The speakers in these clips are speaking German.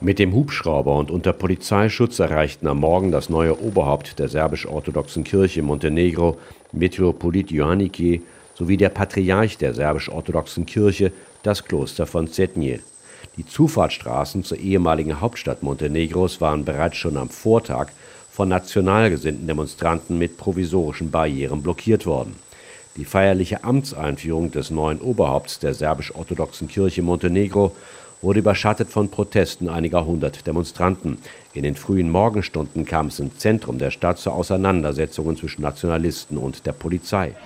Mit dem Hubschrauber und unter Polizeischutz erreichten am Morgen das neue Oberhaupt der serbisch-orthodoxen Kirche Montenegro, Metropolit Ioanniki, sowie der Patriarch der serbisch-orthodoxen Kirche, das Kloster von Zetnje. Die Zufahrtsstraßen zur ehemaligen Hauptstadt Montenegros waren bereits schon am Vortag von national gesinnten Demonstranten mit provisorischen Barrieren blockiert worden. Die feierliche Amtseinführung des neuen Oberhaupts der serbisch-orthodoxen Kirche Montenegro wurde überschattet von Protesten einiger hundert Demonstranten. In den frühen Morgenstunden kam es im Zentrum der Stadt zu Auseinandersetzungen zwischen Nationalisten und der Polizei.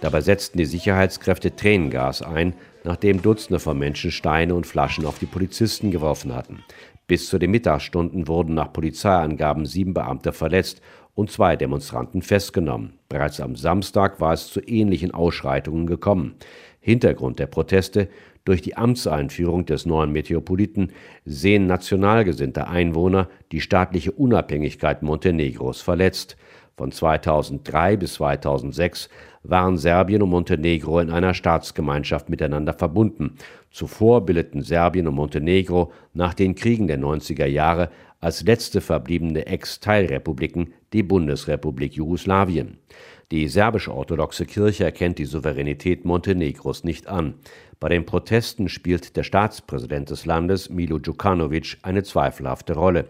Dabei setzten die Sicherheitskräfte Tränengas ein, nachdem Dutzende von Menschen Steine und Flaschen auf die Polizisten geworfen hatten. Bis zu den Mittagsstunden wurden nach Polizeiangaben sieben Beamte verletzt und zwei Demonstranten festgenommen. Bereits am Samstag war es zu ähnlichen Ausschreitungen gekommen. Hintergrund der Proteste durch die Amtseinführung des neuen Metropoliten sehen nationalgesinnte Einwohner die staatliche Unabhängigkeit Montenegros verletzt. Von 2003 bis 2006 waren Serbien und Montenegro in einer Staatsgemeinschaft miteinander verbunden. Zuvor bildeten Serbien und Montenegro nach den Kriegen der 90er Jahre als letzte verbliebene Ex-Teilrepubliken die Bundesrepublik Jugoslawien. Die serbisch-orthodoxe Kirche erkennt die Souveränität Montenegros nicht an. Bei den Protesten spielt der Staatspräsident des Landes, Milo Djukanovic, eine zweifelhafte Rolle.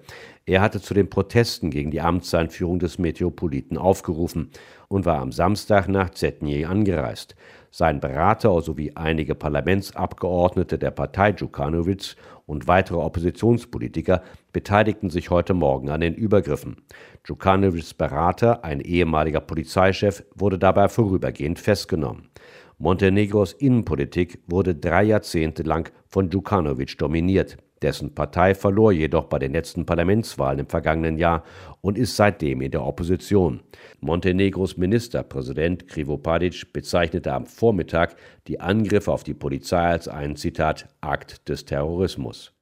Er hatte zu den Protesten gegen die Amtseinführung des Metropoliten aufgerufen und war am Samstag nach Zetnje angereist. Sein Berater sowie einige Parlamentsabgeordnete der Partei Djukanovic und weitere Oppositionspolitiker beteiligten sich heute Morgen an den Übergriffen. Djukanovics Berater, ein ehemaliger Polizeichef, wurde dabei vorübergehend festgenommen. Montenegros Innenpolitik wurde drei Jahrzehnte lang von Djukanovic dominiert. Dessen Partei verlor jedoch bei den letzten Parlamentswahlen im vergangenen Jahr und ist seitdem in der Opposition. Montenegros Ministerpräsident Krivopadic bezeichnete am Vormittag die Angriffe auf die Polizei als einen Zitat Akt des Terrorismus.